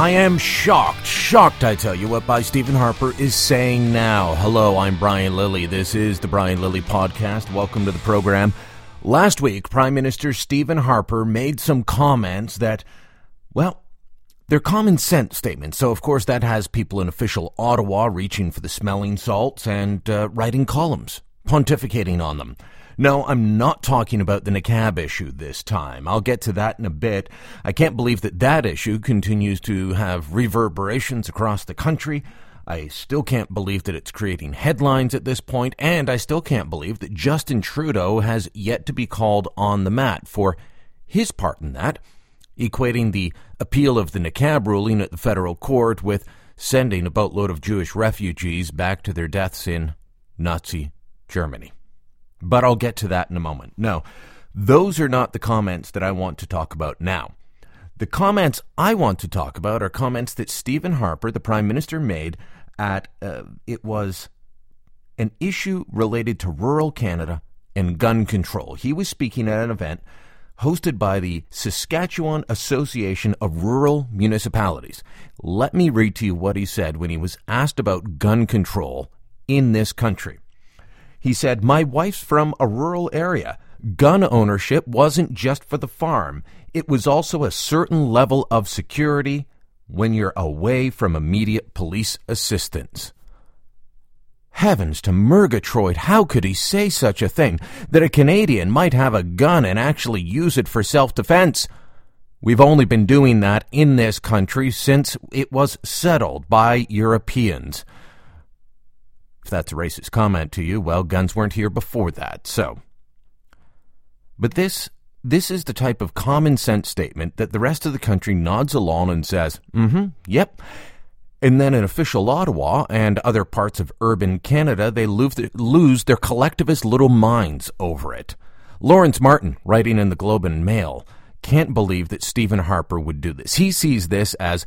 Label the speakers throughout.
Speaker 1: I am shocked, shocked, I tell you, what by Stephen Harper is saying now. Hello, I'm Brian Lilly. This is the Brian Lilly Podcast. Welcome to the program. Last week, Prime Minister Stephen Harper made some comments that, well, they're common sense statements. So, of course, that has people in official Ottawa reaching for the smelling salts and uh, writing columns, pontificating on them. No, I'm not talking about the niqab issue this time. I'll get to that in a bit. I can't believe that that issue continues to have reverberations across the country. I still can't believe that it's creating headlines at this point, and I still can't believe that Justin Trudeau has yet to be called on the mat for his part in that, equating the appeal of the niqab ruling at the federal court with sending a boatload of Jewish refugees back to their deaths in Nazi Germany. But I'll get to that in a moment. No, those are not the comments that I want to talk about now. The comments I want to talk about are comments that Stephen Harper, the Prime Minister, made at uh, it was an issue related to rural Canada and gun control. He was speaking at an event hosted by the Saskatchewan Association of Rural Municipalities. Let me read to you what he said when he was asked about gun control in this country. He said, My wife's from a rural area. Gun ownership wasn't just for the farm, it was also a certain level of security when you're away from immediate police assistance. Heavens to Murgatroyd, how could he say such a thing? That a Canadian might have a gun and actually use it for self defense? We've only been doing that in this country since it was settled by Europeans. That's a racist comment to you, well, guns weren't here before that, so. But this this is the type of common sense statement that the rest of the country nods along and says, mm-hmm, yep. And then in official Ottawa and other parts of urban Canada, they lose their collectivist little minds over it. Lawrence Martin, writing in the Globe and Mail, can't believe that Stephen Harper would do this. He sees this as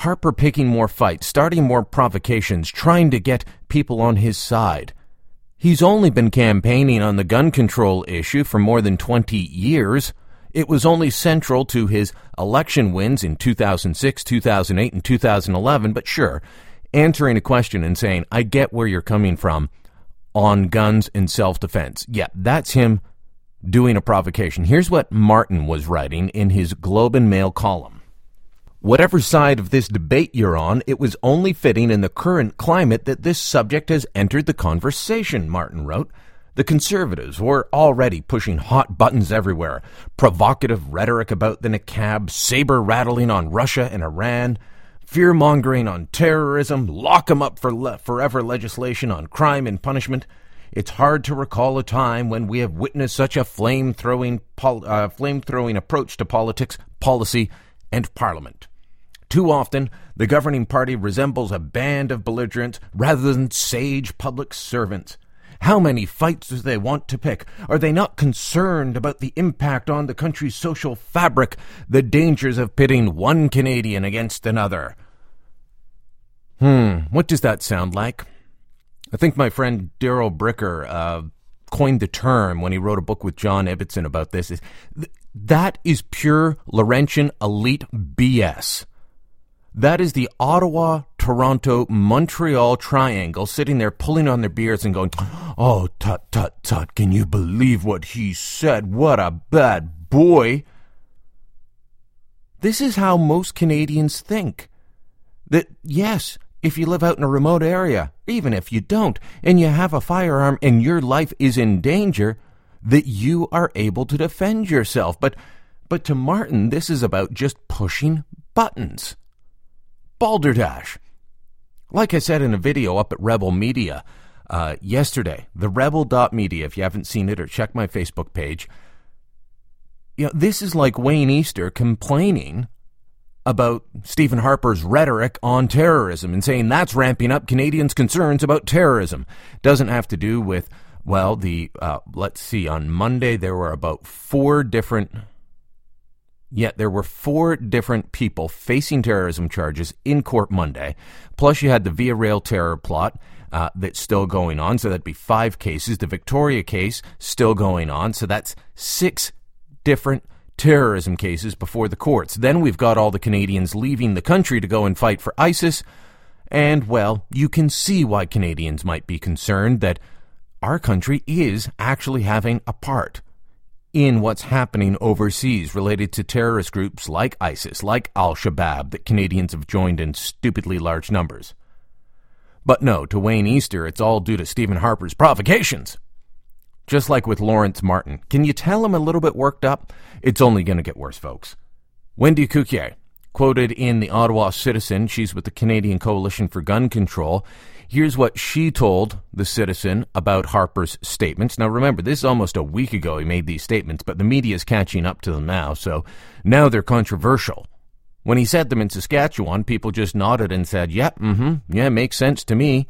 Speaker 1: Harper picking more fights, starting more provocations, trying to get people on his side. He's only been campaigning on the gun control issue for more than 20 years. It was only central to his election wins in 2006, 2008, and 2011, but sure, answering a question and saying, I get where you're coming from on guns and self defense. Yeah, that's him doing a provocation. Here's what Martin was writing in his Globe and Mail column. Whatever side of this debate you're on, it was only fitting in the current climate that this subject has entered the conversation, Martin wrote. The conservatives were already pushing hot buttons everywhere provocative rhetoric about the niqab, saber rattling on Russia and Iran, fear mongering on terrorism, lock 'em up for le- forever legislation on crime and punishment. It's hard to recall a time when we have witnessed such a flame throwing pol- uh, flame throwing approach to politics, policy, and parliament. Too often, the governing party resembles a band of belligerents rather than sage public servants. How many fights do they want to pick? Are they not concerned about the impact on the country's social fabric, the dangers of pitting one Canadian against another? Hmm, what does that sound like? I think my friend Darrell Bricker uh, coined the term when he wrote a book with John Ibbitson about this. Is that is pure Laurentian elite BS. That is the Ottawa, Toronto, Montreal triangle sitting there pulling on their beards and going, Oh, tut, tut, tut, can you believe what he said? What a bad boy. This is how most Canadians think. That, yes, if you live out in a remote area, even if you don't, and you have a firearm and your life is in danger, that you are able to defend yourself. But, but to Martin, this is about just pushing buttons. Balderdash. Like I said in a video up at Rebel Media uh, yesterday, the rebel.media, if you haven't seen it or check my Facebook page, you know, this is like Wayne Easter complaining about Stephen Harper's rhetoric on terrorism and saying that's ramping up Canadians' concerns about terrorism. Doesn't have to do with, well, the, uh, let's see, on Monday there were about four different Yet there were four different people facing terrorism charges in court Monday. Plus, you had the Via Rail terror plot uh, that's still going on. So that'd be five cases. The Victoria case still going on. So that's six different terrorism cases before the courts. Then we've got all the Canadians leaving the country to go and fight for ISIS. And, well, you can see why Canadians might be concerned that our country is actually having a part in what's happening overseas related to terrorist groups like ISIS, like Al Shabaab, that Canadians have joined in stupidly large numbers. But no, to Wayne Easter, it's all due to Stephen Harper's provocations. Just like with Lawrence Martin. Can you tell him a little bit worked up? It's only going to get worse, folks. Wendy Cukier, quoted in the Ottawa Citizen, she's with the Canadian Coalition for Gun Control. Here's what she told the Citizen about Harper's statements. Now, remember, this is almost a week ago he made these statements, but the media is catching up to them now, so now they're controversial. When he said them in Saskatchewan, people just nodded and said, Yep, yeah, mm hmm, yeah, makes sense to me.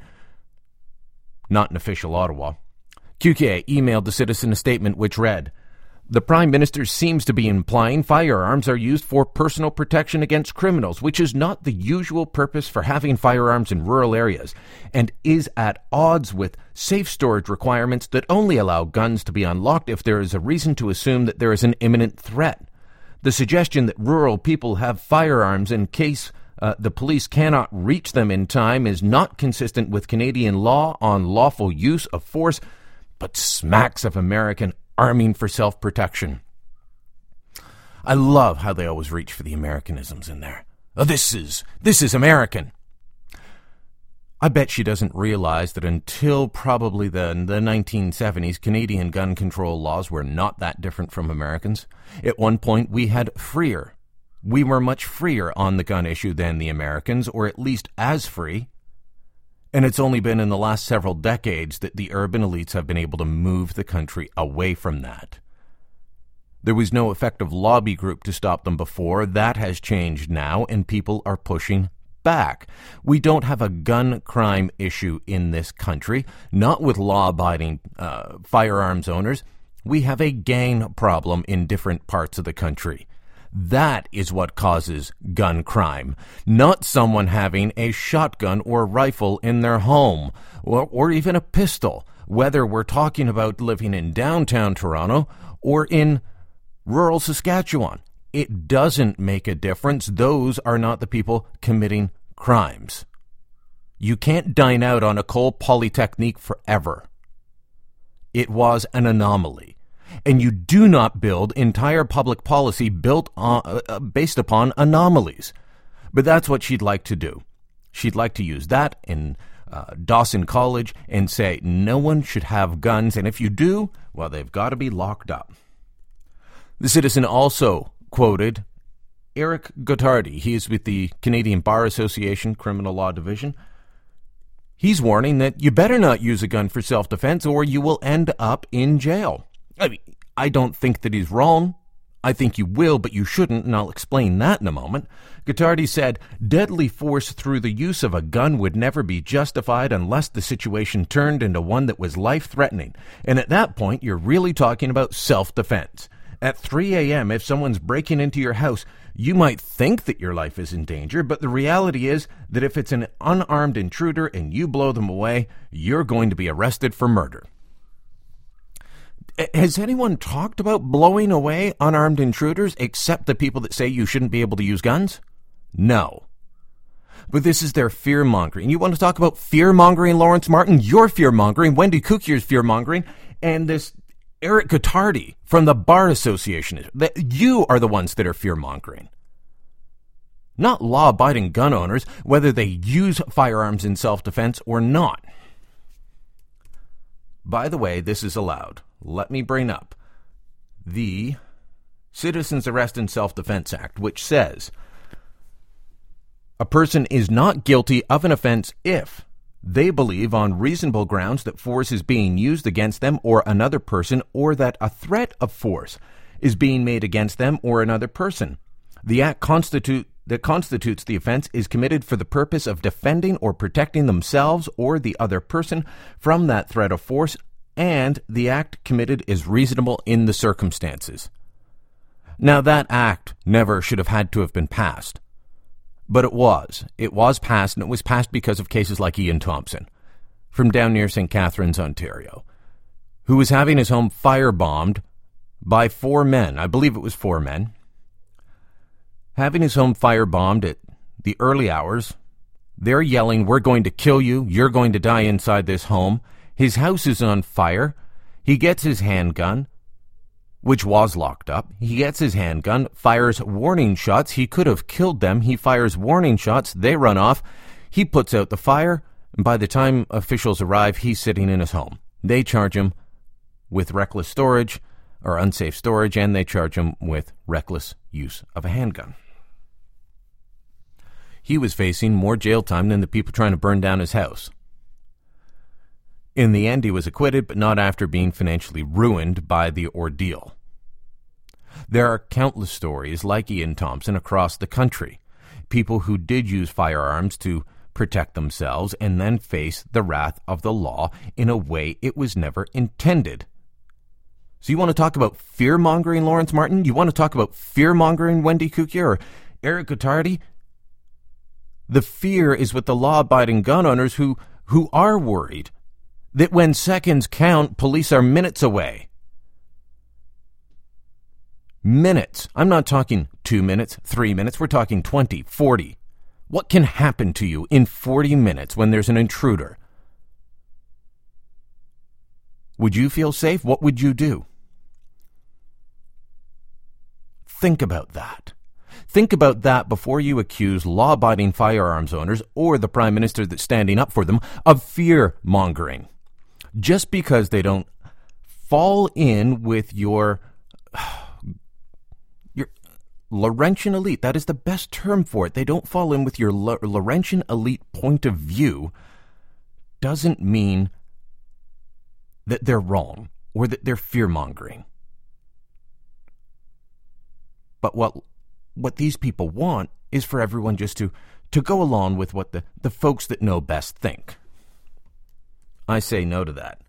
Speaker 1: Not an official Ottawa. Cukier emailed the citizen a statement which read, the Prime Minister seems to be implying firearms are used for personal protection against criminals, which is not the usual purpose for having firearms in rural areas, and is at odds with safe storage requirements that only allow guns to be unlocked if there is a reason to assume that there is an imminent threat. The suggestion that rural people have firearms in case uh, the police cannot reach them in time is not consistent with Canadian law on lawful use of force, but smacks of American arming for self protection. I love how they always reach for the Americanisms in there. Oh, this is this is American. I bet she doesn't realize that until probably the, the 1970s, Canadian gun control laws were not that different from Americans. At one point, we had freer. We were much freer on the gun issue than the Americans, or at least as free. And it's only been in the last several decades that the urban elites have been able to move the country away from that. There was no effective lobby group to stop them before. That has changed now, and people are pushing back. We don't have a gun crime issue in this country, not with law abiding uh, firearms owners. We have a gang problem in different parts of the country. That is what causes gun crime, not someone having a shotgun or rifle in their home, or, or even a pistol, whether we're talking about living in downtown Toronto or in rural Saskatchewan. It doesn't make a difference. Those are not the people committing crimes. You can't dine out on a Ecole Polytechnique forever. It was an anomaly and you do not build entire public policy built on, uh, uh, based upon anomalies. But that's what she'd like to do. She'd like to use that in uh, Dawson College and say no one should have guns, and if you do, well, they've got to be locked up. The citizen also quoted Eric Gottardi. He is with the Canadian Bar Association Criminal Law Division. He's warning that you better not use a gun for self defense or you will end up in jail. I mean, I don't think that he's wrong. I think you will, but you shouldn't, and I'll explain that in a moment. Gottardi said, deadly force through the use of a gun would never be justified unless the situation turned into one that was life threatening. And at that point, you're really talking about self defense. At 3 a.m., if someone's breaking into your house, you might think that your life is in danger, but the reality is that if it's an unarmed intruder and you blow them away, you're going to be arrested for murder. Has anyone talked about blowing away unarmed intruders except the people that say you shouldn't be able to use guns? No. But this is their fear mongering. You want to talk about fear mongering, Lawrence Martin? You're fear mongering. Wendy Cukier's fear mongering. And this Eric Gottardi from the Bar Association. That you are the ones that are fear mongering. Not law abiding gun owners, whether they use firearms in self defense or not. By the way, this is allowed let me bring up the Citizens Arrest and Self Defense Act, which says a person is not guilty of an offense if they believe on reasonable grounds that force is being used against them or another person, or that a threat of force is being made against them or another person. The act constitute, that constitutes the offense is committed for the purpose of defending or protecting themselves or the other person from that threat of force and the act committed is reasonable in the circumstances. Now, that act never should have had to have been passed. But it was. It was passed, and it was passed because of cases like Ian Thompson from down near St. Catharines, Ontario, who was having his home firebombed by four men. I believe it was four men. Having his home firebombed at the early hours. They're yelling, We're going to kill you. You're going to die inside this home. His house is on fire. He gets his handgun, which was locked up. He gets his handgun, fires warning shots. He could have killed them. He fires warning shots. They run off. He puts out the fire. By the time officials arrive, he's sitting in his home. They charge him with reckless storage or unsafe storage, and they charge him with reckless use of a handgun. He was facing more jail time than the people trying to burn down his house. In the end, he was acquitted, but not after being financially ruined by the ordeal. There are countless stories like Ian Thompson across the country. People who did use firearms to protect themselves and then face the wrath of the law in a way it was never intended. So you want to talk about fear mongering, Lawrence Martin? You want to talk about fear mongering, Wendy Cukier or Eric Gottardi? The fear is with the law abiding gun owners who, who are worried that when seconds count, police are minutes away. Minutes. I'm not talking two minutes, three minutes. We're talking 20, 40. What can happen to you in 40 minutes when there's an intruder? Would you feel safe? What would you do? Think about that. Think about that before you accuse law abiding firearms owners or the Prime Minister that's standing up for them of fear mongering. Just because they don't fall in with your. your Laurentian elite, that is the best term for it. They don't fall in with your Laurentian elite point of view, doesn't mean that they're wrong or that they're fear mongering. But what what these people want is for everyone just to to go along with what the, the folks that know best think. I say no to that.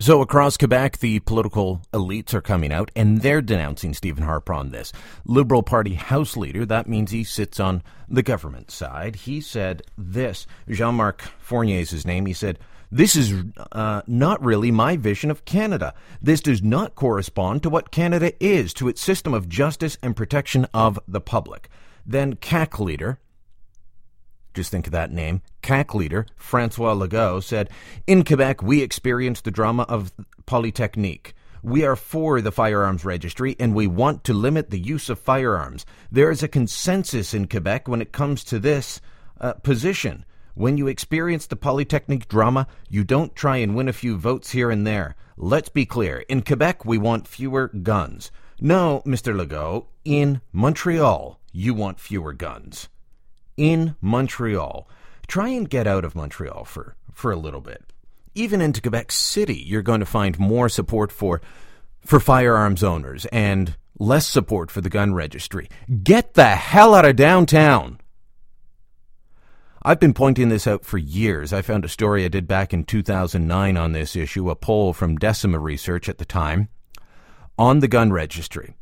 Speaker 1: So across Quebec, the political elites are coming out and they're denouncing Stephen Harper on this. Liberal Party House Leader, that means he sits on the government side. He said this Jean Marc Fournier is his name. He said, this is uh, not really my vision of Canada. This does not correspond to what Canada is, to its system of justice and protection of the public. Then CAQ leader, just think of that name, CAQ leader Francois Legault said, In Quebec, we experience the drama of Polytechnique. We are for the firearms registry and we want to limit the use of firearms. There is a consensus in Quebec when it comes to this uh, position. When you experience the Polytechnique drama, you don't try and win a few votes here and there. Let's be clear. In Quebec, we want fewer guns. No, Mr. Legault, in Montreal, you want fewer guns. In Montreal. Try and get out of Montreal for, for a little bit. Even into Quebec City, you're going to find more support for, for firearms owners and less support for the gun registry. Get the hell out of downtown. I've been pointing this out for years. I found a story I did back in 2009 on this issue, a poll from Decima Research at the time, on the gun registry.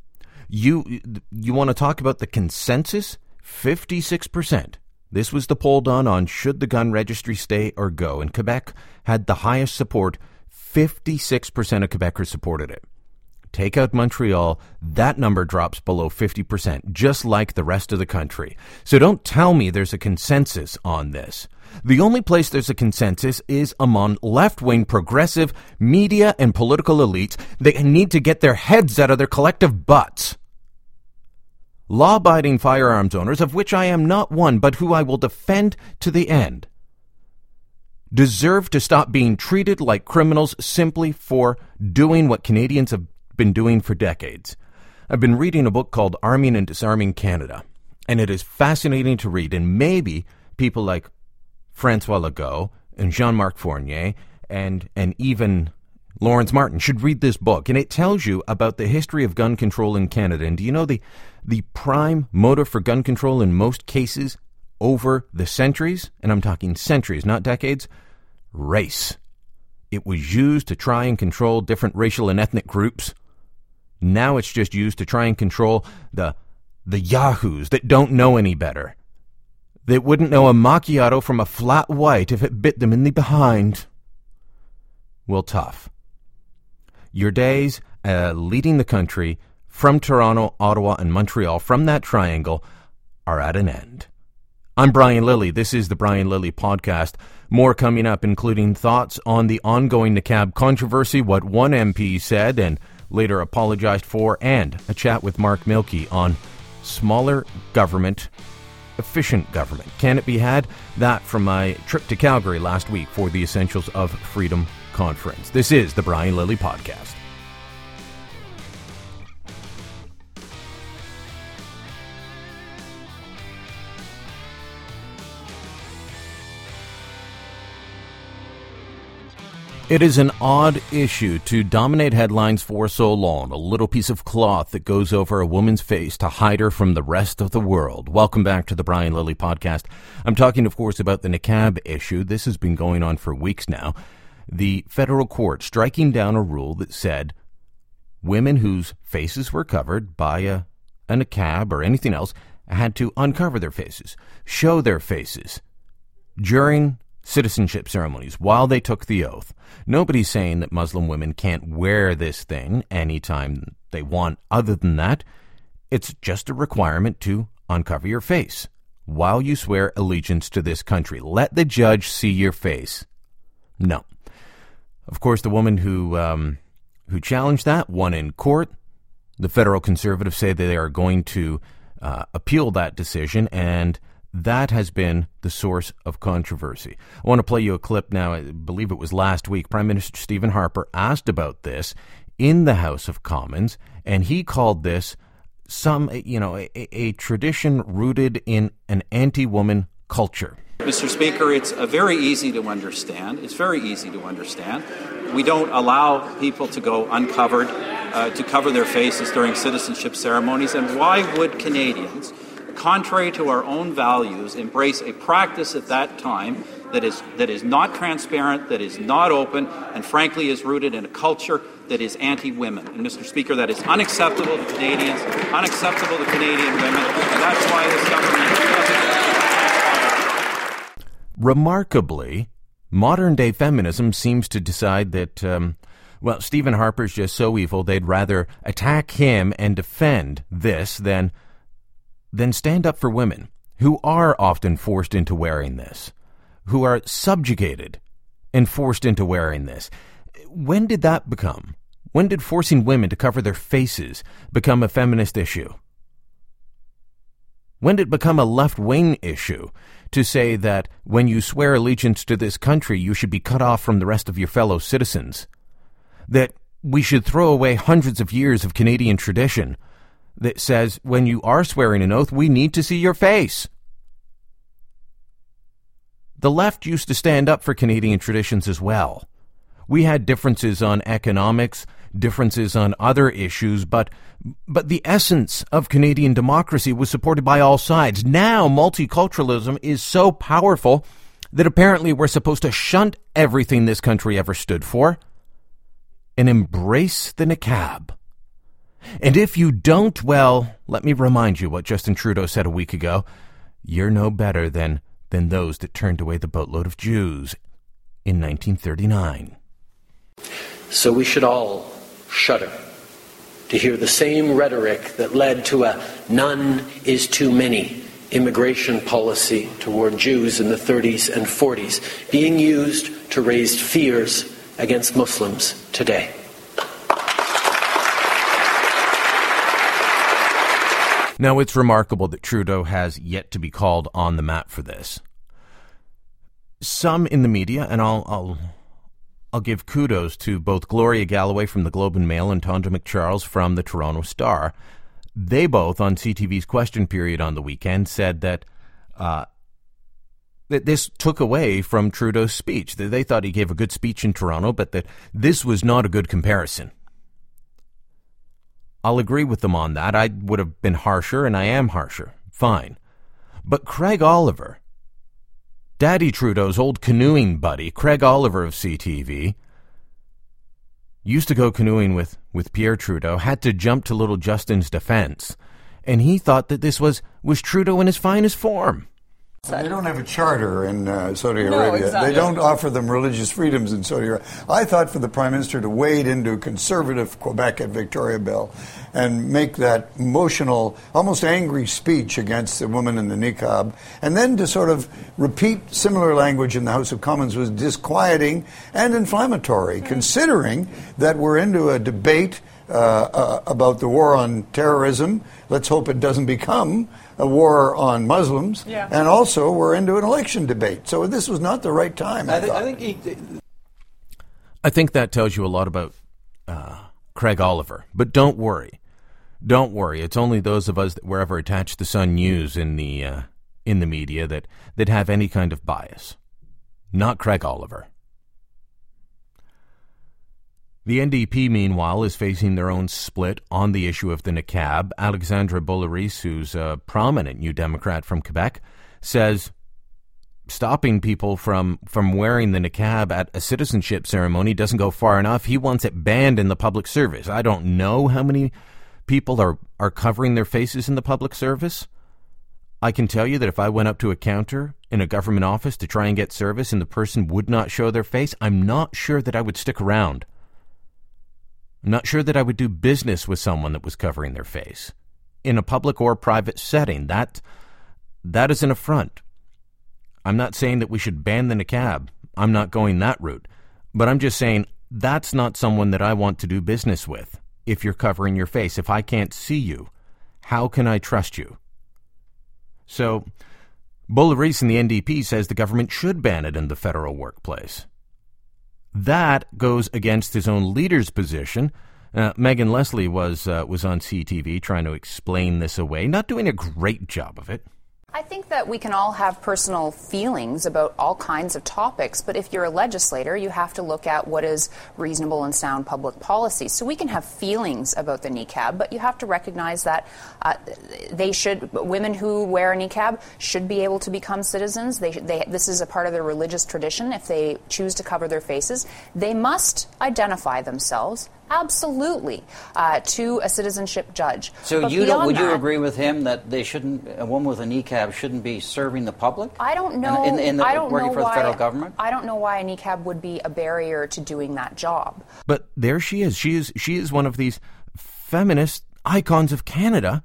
Speaker 1: You you want to talk about the consensus? 56%. This was the poll done on should the gun registry stay or go, and Quebec had the highest support. 56% of Quebecers supported it. Take out Montreal, that number drops below 50%, just like the rest of the country. So don't tell me there's a consensus on this. The only place there's a consensus is among left wing progressive media and political elites They need to get their heads out of their collective butts. Law abiding firearms owners, of which I am not one, but who I will defend to the end, deserve to stop being treated like criminals simply for doing what Canadians have been doing for decades. I've been reading a book called Arming and Disarming Canada, and it is fascinating to read. And maybe people like Francois Legault and Jean Marc Fournier and, and even Lawrence Martin should read this book. And it tells you about the history of gun control in Canada. And do you know the, the prime motive for gun control in most cases over the centuries? And I'm talking centuries, not decades race. It was used to try and control different racial and ethnic groups now it's just used to try and control the the yahoos that don't know any better. That wouldn't know a macchiato from a flat white if it bit them in the behind. Well, tough. Your days uh, leading the country from Toronto, Ottawa, and Montreal, from that triangle, are at an end. I'm Brian Lilly. This is the Brian Lilly Podcast. More coming up, including thoughts on the ongoing niqab controversy, what one MP said and later apologized for, and a chat with Mark Milke on smaller government, efficient government. Can it be had? That from my trip to Calgary last week for the Essentials of Freedom conference. This is the Brian Lilly Podcast. It is an odd issue to dominate headlines for so long, a little piece of cloth that goes over a woman's face to hide her from the rest of the world. Welcome back to the Brian Lilly podcast. I'm talking, of course, about the niqab issue. This has been going on for weeks now. The federal court striking down a rule that said women whose faces were covered by a, a niqab or anything else had to uncover their faces, show their faces during citizenship ceremonies while they took the oath. Nobody's saying that Muslim women can't wear this thing anytime they want. Other than that, it's just a requirement to uncover your face while you swear allegiance to this country. Let the judge see your face. No. Of course, the woman who um, who challenged that won in court. The federal conservatives say they are going to uh, appeal that decision, and that has been the source of controversy. I want to play you a clip now. I believe it was last week. Prime Minister Stephen Harper asked about this in the House of Commons, and he called this some, you know, a, a tradition rooted in an anti-woman culture.
Speaker 2: Mr. Speaker, it's uh, very easy to understand. It's very easy to understand. We don't allow people to go uncovered, uh, to cover their faces during citizenship ceremonies. And why would Canadians? Contrary to our own values, embrace a practice at that time that is, that is not transparent, that is not open, and frankly is rooted in a culture that is anti women. And, Mr. Speaker, that is unacceptable to Canadians, unacceptable to Canadian women, and that's why this government
Speaker 1: Remarkably, modern day feminism seems to decide that, um, well, Stephen Harper's just so evil they'd rather attack him and defend this than then stand up for women who are often forced into wearing this, who are subjugated and forced into wearing this. When did that become? When did forcing women to cover their faces become a feminist issue? When did it become a left wing issue to say that when you swear allegiance to this country, you should be cut off from the rest of your fellow citizens? That we should throw away hundreds of years of Canadian tradition that says when you are swearing an oath, we need to see your face. The left used to stand up for Canadian traditions as well. We had differences on economics, differences on other issues, but but the essence of Canadian democracy was supported by all sides. Now multiculturalism is so powerful that apparently we're supposed to shunt everything this country ever stood for and embrace the niqab. And if you don't, well, let me remind you what Justin Trudeau said a week ago. You're no better than, than those that turned away the boatload of Jews in 1939.
Speaker 3: So we should all shudder to hear the same rhetoric that led to a none is too many immigration policy toward Jews in the 30s and 40s being used to raise fears against Muslims today.
Speaker 1: Now, it's remarkable that Trudeau has yet to be called on the map for this. Some in the media, and I'll, I'll, I'll give kudos to both Gloria Galloway from the Globe and Mail and Tonda MacCharles from the Toronto Star. They both, on CTV's question period on the weekend, said that uh, that this took away from Trudeau's speech. That they thought he gave a good speech in Toronto, but that this was not a good comparison. I'll agree with them on that. I would have been harsher, and I am harsher. Fine. But Craig Oliver, Daddy Trudeau's old canoeing buddy, Craig Oliver of CTV, used to go canoeing with, with Pierre Trudeau, had to jump to little Justin's defense, and he thought that this was, was Trudeau in his finest form.
Speaker 4: They don't have a charter in uh, Saudi Arabia. No, exactly. They don't offer them religious freedoms in Saudi Arabia. I thought for the Prime Minister to wade into conservative Quebec at Victoriaville and make that emotional, almost angry speech against the woman in the niqab, and then to sort of repeat similar language in the House of Commons was disquieting and inflammatory, mm. considering that we're into a debate uh, uh, about the war on terrorism. Let's hope it doesn't become a war on Muslims, yeah. and also we're into an election debate. So this was not the right time. I, I, th- I think. He,
Speaker 1: I think that tells you a lot about uh, Craig Oliver. But don't worry, don't worry. It's only those of us that were ever attached to Sun News in the uh, in the media that that have any kind of bias. Not Craig Oliver. The NDP, meanwhile, is facing their own split on the issue of the niqab. Alexandre Boulerice, who's a prominent New Democrat from Quebec, says stopping people from, from wearing the niqab at a citizenship ceremony doesn't go far enough. He wants it banned in the public service. I don't know how many people are, are covering their faces in the public service. I can tell you that if I went up to a counter in a government office to try and get service and the person would not show their face, I'm not sure that I would stick around. I'm not sure that I would do business with someone that was covering their face in a public or private setting. That that is an affront. I'm not saying that we should ban the niqab. I'm not going that route. But I'm just saying that's not someone that I want to do business with if you're covering your face. If I can't see you, how can I trust you? So, Boulerice in the NDP says the government should ban it in the federal workplace. That goes against his own leader's position. Uh, Megan Leslie was uh, was on CTV trying to explain this away, not doing a great job of it.
Speaker 5: I think that we can all have personal feelings about all kinds of topics, but if you're a legislator, you have to look at what is reasonable and sound public policy. So we can have feelings about the niqab, but you have to recognize that uh, they should, women who wear a niqab should be able to become citizens. They, they, this is a part of their religious tradition. If they choose to cover their faces, they must identify themselves absolutely uh, to a citizenship judge.
Speaker 6: So but you don't, would that, you agree with him that they shouldn't a woman with a niqab shouldn't be serving the public?
Speaker 5: I don't know.
Speaker 6: In, in the,
Speaker 5: I don't
Speaker 6: working
Speaker 5: know
Speaker 6: for
Speaker 5: why,
Speaker 6: the federal government.
Speaker 5: I don't know why a niqab would be a barrier to doing that job.
Speaker 1: But there she is. She is she is one of these feminist icons of Canada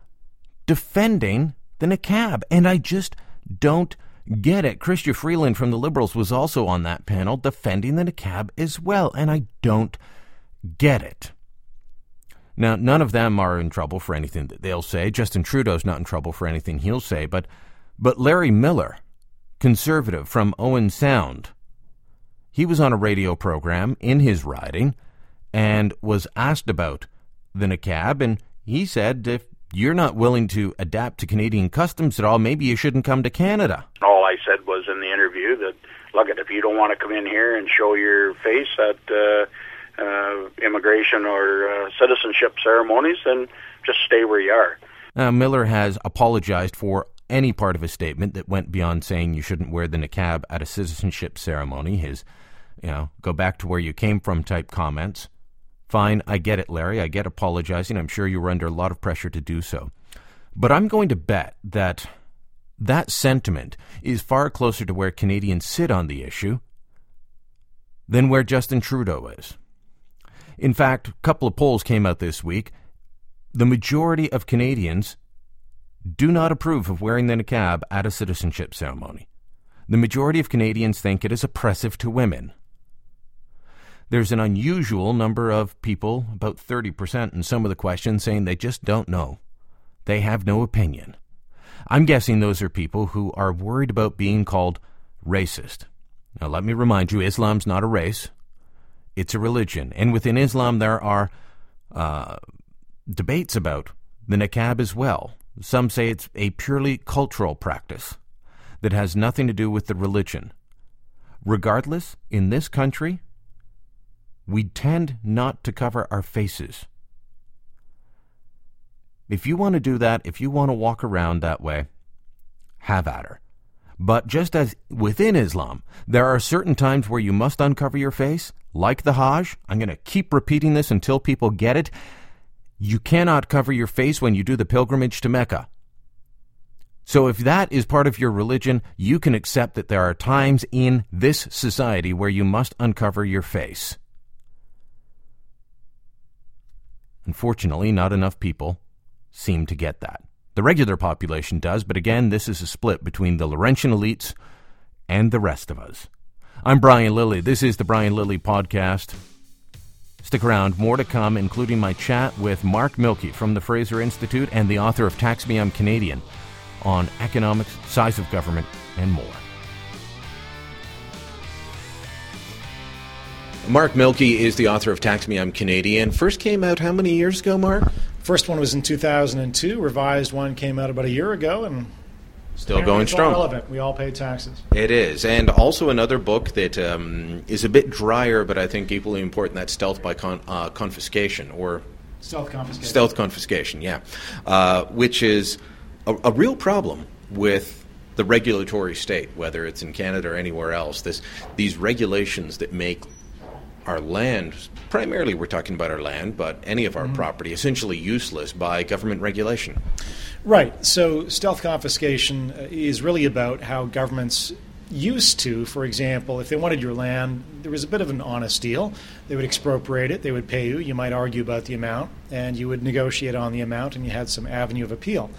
Speaker 1: defending the niqab, and I just don't get it. Chrystia Freeland from the Liberals was also on that panel defending the niqab as well, and I don't get it. Now, none of them are in trouble for anything that they'll say. Justin Trudeau's not in trouble for anything he'll say, but but Larry Miller, conservative from Owen Sound, he was on a radio program in his riding and was asked about the niqab, and he said if you're not willing to adapt to Canadian customs at all, maybe you shouldn't come to Canada.
Speaker 7: All I said was in the interview that look if you don't want to come in here and show your face at uh, uh, immigration or uh, citizenship ceremonies, then just stay where you are.
Speaker 1: Uh, Miller has apologized for any part of his statement that went beyond saying you shouldn't wear the niqab at a citizenship ceremony. His, you know, go back to where you came from type comments. Fine, I get it, Larry. I get apologizing. I'm sure you were under a lot of pressure to do so. But I'm going to bet that that sentiment is far closer to where Canadians sit on the issue than where Justin Trudeau is. In fact, a couple of polls came out this week. The majority of Canadians do not approve of wearing the niqab at a citizenship ceremony. The majority of Canadians think it is oppressive to women. There's an unusual number of people, about 30% in some of the questions, saying they just don't know. They have no opinion. I'm guessing those are people who are worried about being called racist. Now, let me remind you Islam's not a race. It's a religion. And within Islam, there are uh, debates about the niqab as well. Some say it's a purely cultural practice that has nothing to do with the religion. Regardless, in this country, we tend not to cover our faces. If you want to do that, if you want to walk around that way, have at her. But just as within Islam, there are certain times where you must uncover your face, like the Hajj. I'm going to keep repeating this until people get it. You cannot cover your face when you do the pilgrimage to Mecca. So if that is part of your religion, you can accept that there are times in this society where you must uncover your face. Unfortunately, not enough people seem to get that. The regular population does, but again, this is a split between the Laurentian elites and the rest of us. I'm Brian Lilly. This is the Brian Lilly Podcast. Stick around, more to come, including my chat with Mark Milke from the Fraser Institute and the author of Tax Me I'm Canadian on economics, size of government, and more. Mark Milke is the author of Tax Me I'm Canadian. First came out how many years ago, Mark?
Speaker 8: First one was in 2002. Revised one came out about a year ago, and
Speaker 1: still going strong.
Speaker 8: Relevant. We all pay taxes.
Speaker 1: It is, and also another book that um, is a bit drier, but I think equally important. That Stealth by con- uh, Confiscation, or
Speaker 8: Stealth Confiscation.
Speaker 1: Stealth Confiscation, yeah, uh, which is a, a real problem with the regulatory state, whether it's in Canada or anywhere else. This these regulations that make our land, primarily we're talking about our land, but any of our mm-hmm. property, essentially useless by government regulation.
Speaker 8: Right. So stealth confiscation uh, is really about how governments used to, for example, if they wanted your land, there was a bit of an honest deal. They would expropriate it, they would pay you, you might argue about the amount, and you would negotiate on the amount, and you had some avenue of appeal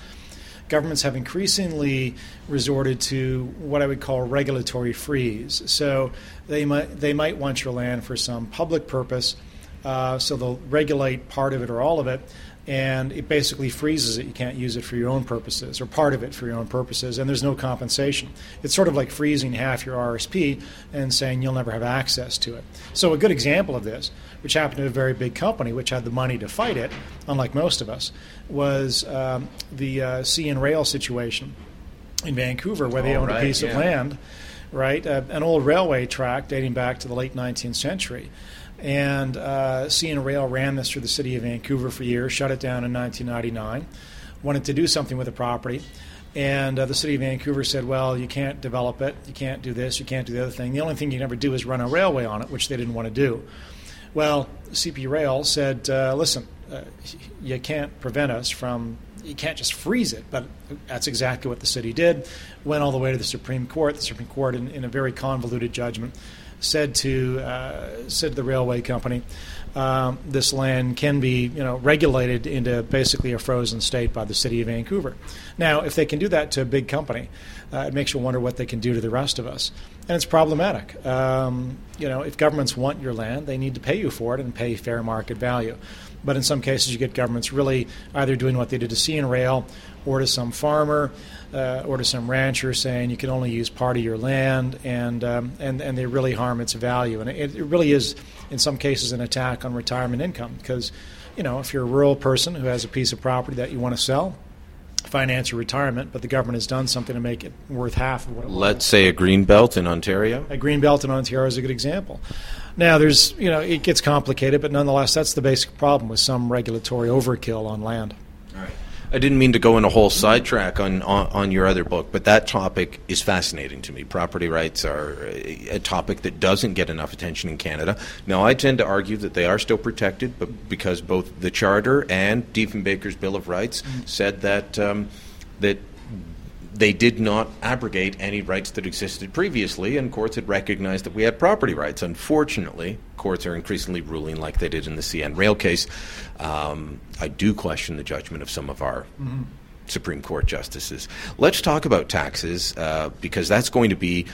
Speaker 8: governments have increasingly resorted to what I would call regulatory freeze. So they might they might want your land for some public purpose, uh, so they'll regulate part of it or all of it, and it basically freezes it. You can't use it for your own purposes or part of it for your own purposes, and there's no compensation. It's sort of like freezing half your RSP and saying you'll never have access to it. So, a good example of this, which happened to a very big company which had the money to fight it, unlike most of us, was um, the uh, CN Rail situation in Vancouver, where they oh, owned right, a piece yeah. of land, right? Uh, an old railway track dating back to the late 19th century. And uh, CN Rail ran this through the city of Vancouver for years, shut it down in 1999, wanted to do something with the property. And uh, the city of Vancouver said, well, you can't develop it, you can't do this, you can't do the other thing. The only thing you can ever do is run a railway on it, which they didn't want to do. Well, CP Rail said, uh, listen, uh, you can't prevent us from, you can't just freeze it. But that's exactly what the city did. Went all the way to the Supreme Court. The Supreme Court, in, in a very convoluted judgment, said to uh, said to the railway company, um, this land can be you know regulated into basically a frozen state by the city of Vancouver. Now, if they can do that to a big company, uh, it makes you wonder what they can do to the rest of us, and it's problematic. Um, you know, if governments want your land, they need to pay you for it and pay fair market value. But in some cases, you get governments really either doing what they did to CN Rail or to some farmer uh, or to some rancher saying you can only use part of your land, and um, and and they really harm its value. And it, it really is, in some cases, an attack on retirement income because, you know, if you're a rural person who has a piece of property that you want to sell, finance your retirement, but the government has done something to make it worth half of what it
Speaker 1: Let's was. say a green belt in Ontario.
Speaker 8: A green belt in Ontario is a good example. Now, there's you know it gets complicated, but nonetheless, that's the basic problem with some regulatory overkill on land.
Speaker 1: I didn't mean to go in a whole sidetrack on, on, on your other book, but that topic is fascinating to me. Property rights are a, a, topic that doesn't get enough attention in Canada. Now, I tend to argue that they are still protected, but because both the Charter and Diefenbaker's Bill of Rights mm-hmm. said that um, that they did not abrogate any rights that existed previously, and courts had recognized that we had property rights. Unfortunately, courts are increasingly ruling like they did in the CN Rail case. Um, I do question the judgment of some of our mm-hmm. Supreme Court justices. Let's talk about taxes uh, because that's going to be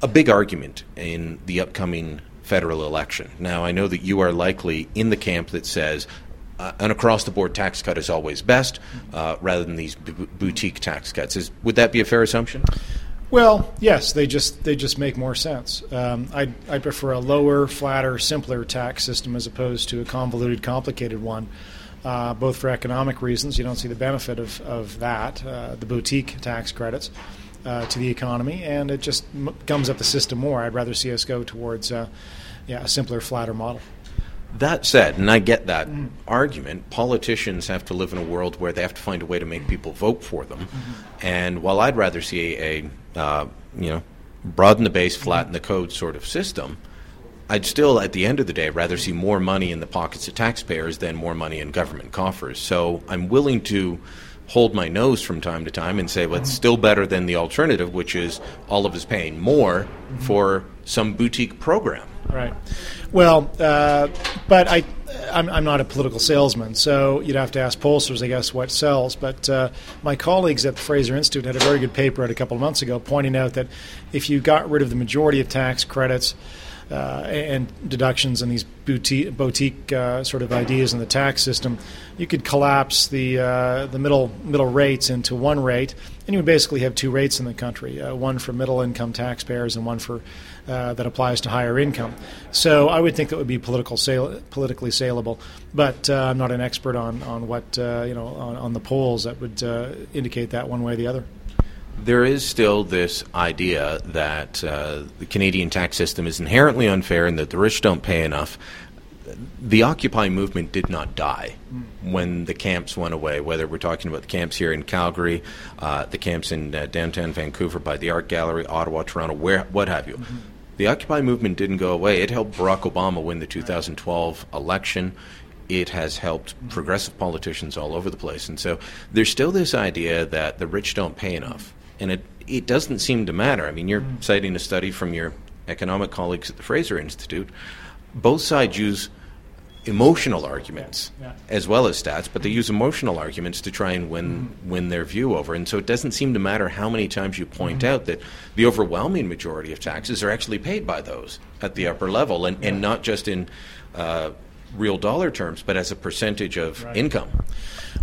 Speaker 1: a big argument in the upcoming federal election. Now, I know that you are likely in the camp that says uh, an across the board tax cut is always best uh, rather than these b- boutique tax cuts. Is, would that be a fair assumption?
Speaker 8: Well, yes, they just they just make more sense. Um, I I prefer a lower, flatter, simpler tax system as opposed to a convoluted, complicated one. Uh, both for economic reasons, you don't see the benefit of of that, uh, the boutique tax credits. Uh, to the economy, and it just m- gums up the system more. I'd rather see us go towards, uh, yeah, a simpler, flatter model.
Speaker 1: That said, and I get that mm. argument, politicians have to live in a world where they have to find a way to make people vote for them. Mm-hmm. And while I'd rather see a, uh, you know, broaden the base, flatten the code sort of system, I'd still, at the end of the day, rather see more money in the pockets of taxpayers than more money in government coffers. So I'm willing to hold my nose from time to time and say, well, it's still better than the alternative, which is all of us paying more for some boutique program.
Speaker 8: Right. Well, uh, but I, I'm, I'm, not a political salesman, so you'd have to ask pollsters, I guess, what sells. But uh, my colleagues at the Fraser Institute had a very good paper out a couple of months ago pointing out that if you got rid of the majority of tax credits, uh, and deductions and these boutique, boutique uh, sort of ideas in the tax system, you could collapse the uh, the middle middle rates into one rate, and you would basically have two rates in the country: uh, one for middle income taxpayers and one for uh, that applies to higher income. So I would think that would be political politically saleable, but uh, I'm not an expert on on what you know on, on, the polls that would indicate that one way or the other
Speaker 1: there is still this idea that uh, the Canadian tax system is inherently unfair and that the rich don't pay enough. The Occupy movement did not die when the camps went away, whether we're talking about the camps here in Calgary, uh, the camps in uh, downtown Vancouver by the Art Gallery, Ottawa, Toronto, where, what have you. Mm-hmm. The Occupy movement didn't go away. It helped Barack Obama win the 2012 election it has helped progressive politicians all over the place. And so there's still this idea that the rich don't pay enough and it it doesn't seem to matter. I mean, you're mm. citing a study from your economic colleagues at the Fraser Institute. Both sides use emotional arguments yeah. Yeah. as well as stats, but they use emotional arguments to try and win mm. win their view over. And so it doesn't seem to matter how many times you point mm. out that the overwhelming majority of taxes are actually paid by those at the upper level, and, yeah. and not just in uh, real dollar terms, but as a percentage of right. income.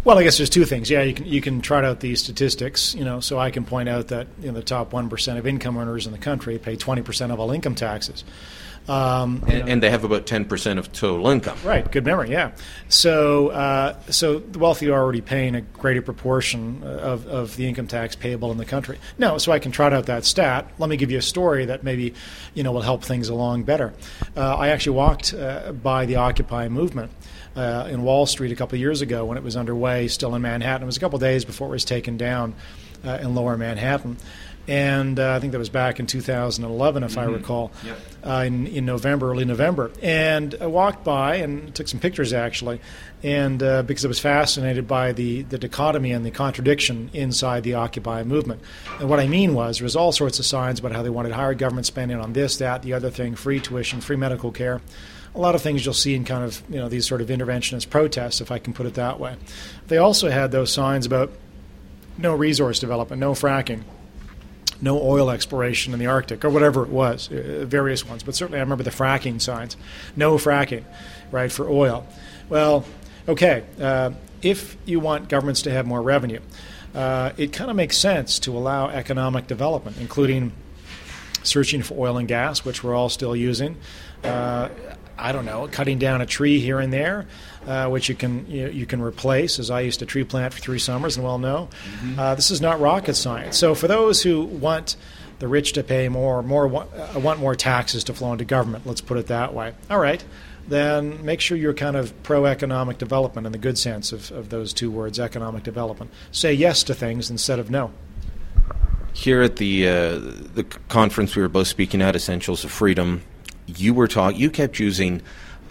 Speaker 8: Well, I guess there's two things. Yeah, you can you can trot out these statistics. You know, so I can point out that you know, the top one percent of income earners in the country pay 20 percent of all income taxes.
Speaker 1: Um, and, and, they have about 10% of total income.
Speaker 8: Right, good memory, yeah. So, uh, so the wealthy are already paying a greater proportion of, of the income tax payable in the country. No, so I can trot out that stat. Let me give you a story that maybe you know will help things along better. Uh, I actually walked uh, by the Occupy movement. Uh, in Wall Street a couple of years ago when it was underway, still in Manhattan. It was a couple of days before it was taken down uh, in Lower Manhattan and uh, I think that was back in 2011, if mm-hmm. I recall, yep. uh, in, in November, early November. And I walked by and took some pictures actually, and uh, because I was fascinated by the, the dichotomy and the contradiction inside the Occupy movement. And what I mean was there was all sorts of signs about how they wanted higher government spending on this, that, the other thing, free tuition, free medical care. A lot of things you'll see in kind of you know these sort of interventionist protests, if I can put it that way. They also had those signs about no resource development, no fracking no oil exploration in the Arctic, or whatever it was, uh, various ones. But certainly I remember the fracking signs no fracking, right, for oil. Well, okay, uh, if you want governments to have more revenue, uh, it kind of makes sense to allow economic development, including searching for oil and gas, which we're all still using. Uh, I don't know, cutting down a tree here and there, uh, which you can you, you, can replace. As I used to tree plant for three summers and well know, mm-hmm. uh, this is not rocket science. So for those who want the rich to pay more, more uh, want more taxes to flow into government, let's put it that way. All right, then make sure you're kind of pro economic development in the good sense of, of those two words, economic development. Say yes to things instead of no
Speaker 1: here at the uh, the conference we were both speaking at, Essentials of Freedom, you were talking. You kept using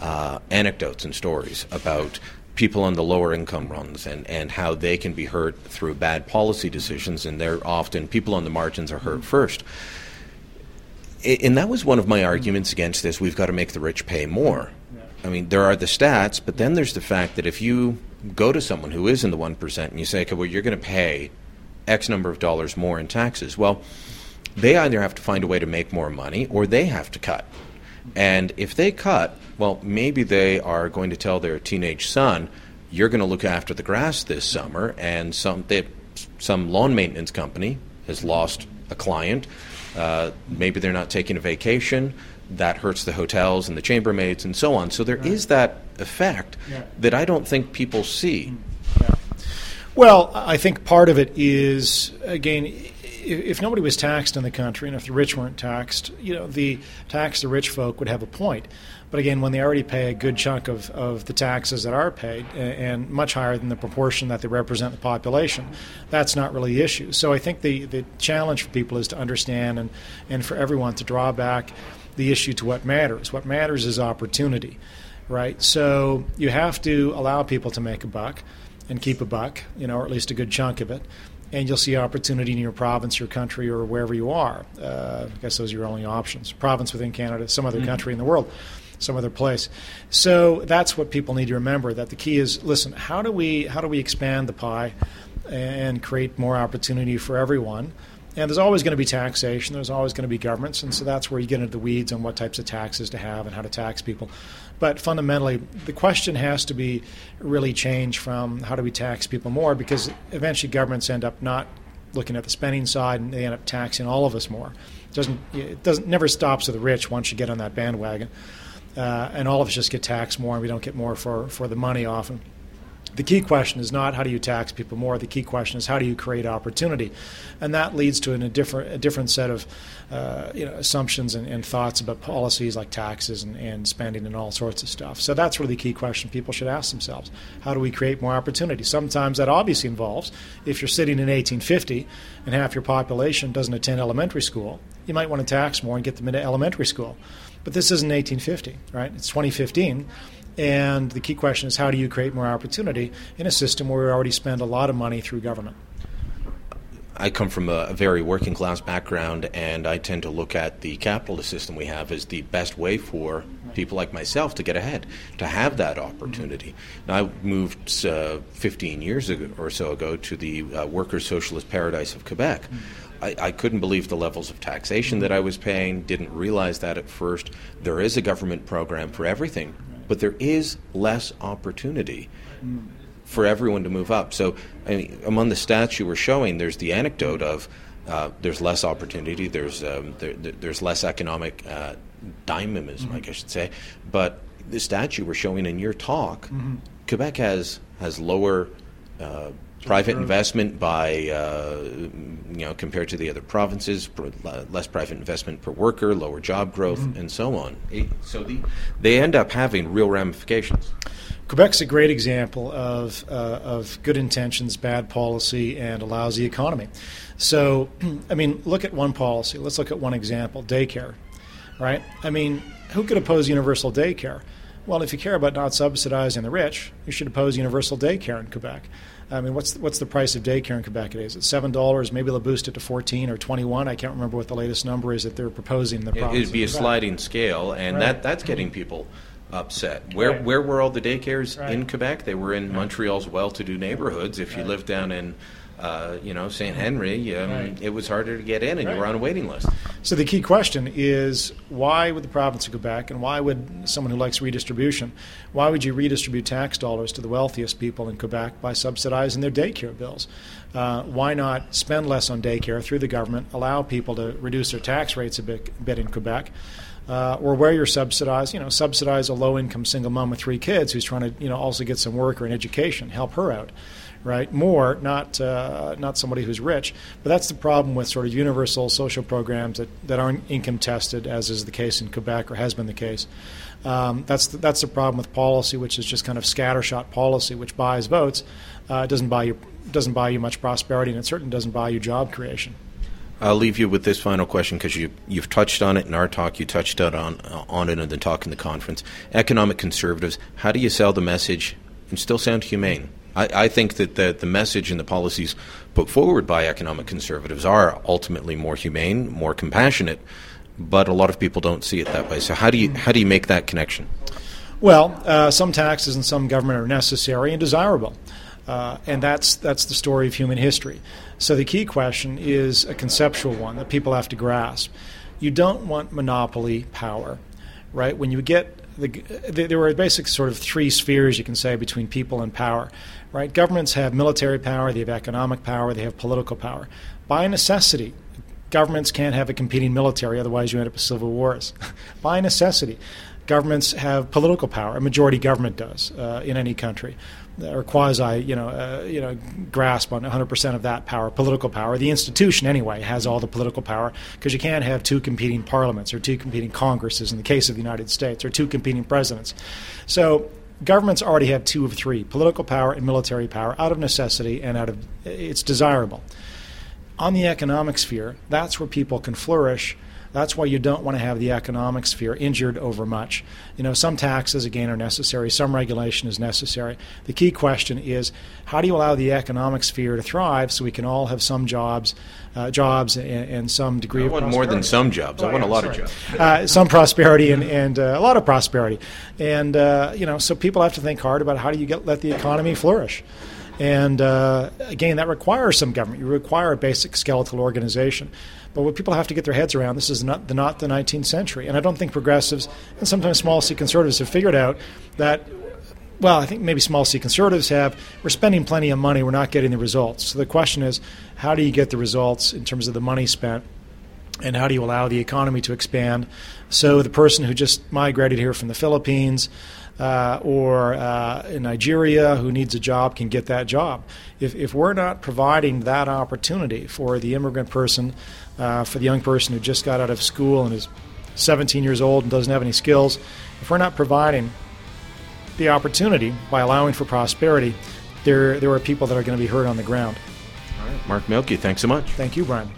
Speaker 1: uh, anecdotes and stories about people on the lower income runs and, and how they can be hurt through bad policy decisions, and they're often people on the margins are hurt first. And that was one of my arguments against this. We've got to make the rich pay more. I mean, there are the stats, but then there's the fact that if you go to someone who is in the 1% and you say, okay, well, you're going to pay X number of dollars more in taxes, well, they either have to find a way to make more money or they have to cut. And if they cut, well, maybe they are going to tell their teenage son, "You're going to look after the grass this summer," and some they, some lawn maintenance company has lost a client. Uh, maybe they're not taking a vacation. That hurts the hotels and the chambermaids and so on. So there right. is that effect yeah. that I don't think people see.
Speaker 8: Yeah. Well, I think part of it is again if nobody was taxed in the country and if the rich weren't taxed, you know, the tax the rich folk would have a point. But again, when they already pay a good chunk of, of the taxes that are paid and much higher than the proportion that they represent the population, that's not really the issue. So I think the, the challenge for people is to understand and, and for everyone to draw back the issue to what matters. What matters is opportunity, right? So you have to allow people to make a buck and keep a buck, you know, or at least a good chunk of it, and you'll see opportunity in your province, your country, or wherever you are. Uh, I guess those are your only options. Province within Canada, some other mm-hmm. country in the world, some other place. So that's what people need to remember. That the key is, listen, how do we how do we expand the pie and create more opportunity for everyone? And there's always going to be taxation. There's always going to be governments, and so that's where you get into the weeds on what types of taxes to have and how to tax people. But fundamentally, the question has to be really changed from how do we tax people more? Because eventually governments end up not looking at the spending side and they end up taxing all of us more. It doesn't it doesn't never stops with the rich once you get on that bandwagon, uh, and all of us just get taxed more and we don't get more for for the money often the key question is not how do you tax people more. The key question is how do you create opportunity, and that leads to an, a different a different set of uh, you know assumptions and, and, thoughts about policies like taxes and, and, spending and all sorts of stuff. So that's really the key question people should ask themselves: How do we create more opportunity? Sometimes that obviously involves if you're sitting in 1850 and half your population doesn't attend elementary school, you might want to tax more and get them into elementary school. But this isn't 1850, right? It's 2015 and the key question is how do you create more opportunity in a system where we already spend a lot of money through government?
Speaker 1: I come from a, very working class background, and I tend to look at the capitalist system we have as the best way for people like myself to get ahead, to have that opportunity. Now, I moved uh, 15 years ago, or so ago to the uh, workers' socialist paradise of Quebec. I, I, couldn't believe the levels of taxation that I was paying, didn't realize that at first. There is a government program for everything but there is less opportunity for everyone to move up. So, I mean, among the stats you were showing, there's the anecdote of uh, there's less opportunity, there's um, there, there's less economic uh, dynamism, mm-hmm. I should say. But the stats you were showing in your talk, mm-hmm. Quebec has has lower. Uh, private investment by, uh, you know, compared to the other provinces, less private investment per worker, lower job growth, mm-hmm. and so on. So the, they end up having real ramifications.
Speaker 8: Quebec's a great example of, uh, of good intentions, bad policy, and a lousy economy. So, I mean, look at one policy. Let's look at one example daycare, right? I mean, who could oppose universal daycare? Well, if you care about not subsidizing the rich, you should oppose universal daycare in Quebec. I mean, what's what's the price of daycare in Quebec today? Is it seven dollars? Maybe they'll boost it to fourteen or twenty-one. I can't remember what the latest number is that they're proposing. The
Speaker 1: it'd be a sliding scale, and right. that that's getting people upset. Where right. where were all the daycares right. in Quebec? They were in Montreal's well-to-do neighborhoods. If you lived down in uh, you know, St. Henry, um, right. it was harder to get in, and right. you were on a waiting list.
Speaker 8: So the key question is, why would the province of Quebec, and why would someone who likes redistribution, why would you redistribute tax dollars to the wealthiest people in Quebec by subsidizing their daycare bills? Uh, why not spend less on daycare through the government, allow people to reduce their tax rates a bit, a bit in Quebec? Uh, or where you're subsidized, you know, subsidize a low-income single mom with three kids who's trying to, you know, also get some work or an education, help her out right? More, not uh, not somebody who's rich. But that's the problem with sort of universal social programs that, that aren't income tested, as is the case in Quebec or has been the case. Um, that's the, that's the problem with policy, which is just kind of scattershot policy, which buys votes. Uh, doesn't buy you doesn't buy you much prosperity, and it certainly doesn't buy you job creation.
Speaker 1: I'll leave you with this final question because you, you've touched on it in our talk. You touched on, on it in the talk in the conference. Economic conservatives, how do you sell the message and still sound humane? I, I, think that the, the message and the policies put forward by economic conservatives are ultimately more humane, more compassionate, but a lot of people don't see it that way. So how do you how do you make that connection?
Speaker 8: Well, uh, some taxes and some government are necessary and desirable, uh, and that's that's the story of human history. So the key question is a conceptual one that people have to grasp. You don't want monopoly power, right? When you get the, there are basic sort of three spheres you can say between people and power right? Governments have military power, they have economic power, they have political power. By necessity, governments can't have a competing military, otherwise you end up with civil wars. By necessity, governments have political power. A majority government does uh, in any country, or quasi, you know, uh, you know, grasp on 100% of that power, political power. The institution, anyway, has all the political power because you can't have two competing parliaments or two competing congresses in the case of the United States, or two competing presidents. So governments already have two of three political power and military power out of necessity and out of it's desirable. On the economic sphere, that's where people can flourish That's why you don't want to have the economic sphere injured over much. You know, some taxes, again, are necessary, some regulation is necessary. The key question is how do you allow the economic sphere to thrive so we can all have some jobs, uh, jobs and, and, some degree
Speaker 1: I
Speaker 8: of
Speaker 1: want
Speaker 8: prosperity?
Speaker 1: more than some jobs.
Speaker 8: Oh,
Speaker 1: I want
Speaker 8: yeah,
Speaker 1: a lot
Speaker 8: sorry.
Speaker 1: of jobs.
Speaker 8: Uh, some prosperity and, and uh, a lot of prosperity. And, uh, you know, so people have to think hard about how do you get, let the economy flourish. And uh, again, that requires some government. You require a basic skeletal organization. But what people have to get their heads around, this is not the, not the 19th century. And I don't think progressives and sometimes small c conservatives have figured out that, well, I think maybe small c conservatives have, we're spending plenty of money, we're not getting the results. So the question is, how do you get the results in terms of the money spent? And how do you allow the economy to expand so the person who just migrated here from the Philippines uh, or uh, in Nigeria who needs a job can get that job? If, if we're not providing that opportunity for the immigrant person, uh, for the young person who just got out of school and is 17 years old and doesn't have any skills, if we're not providing the opportunity by allowing for prosperity, there, there are people that are going to be hurt on the ground.
Speaker 1: All right. Mark Milke, thanks so much.
Speaker 8: Thank you, Brian.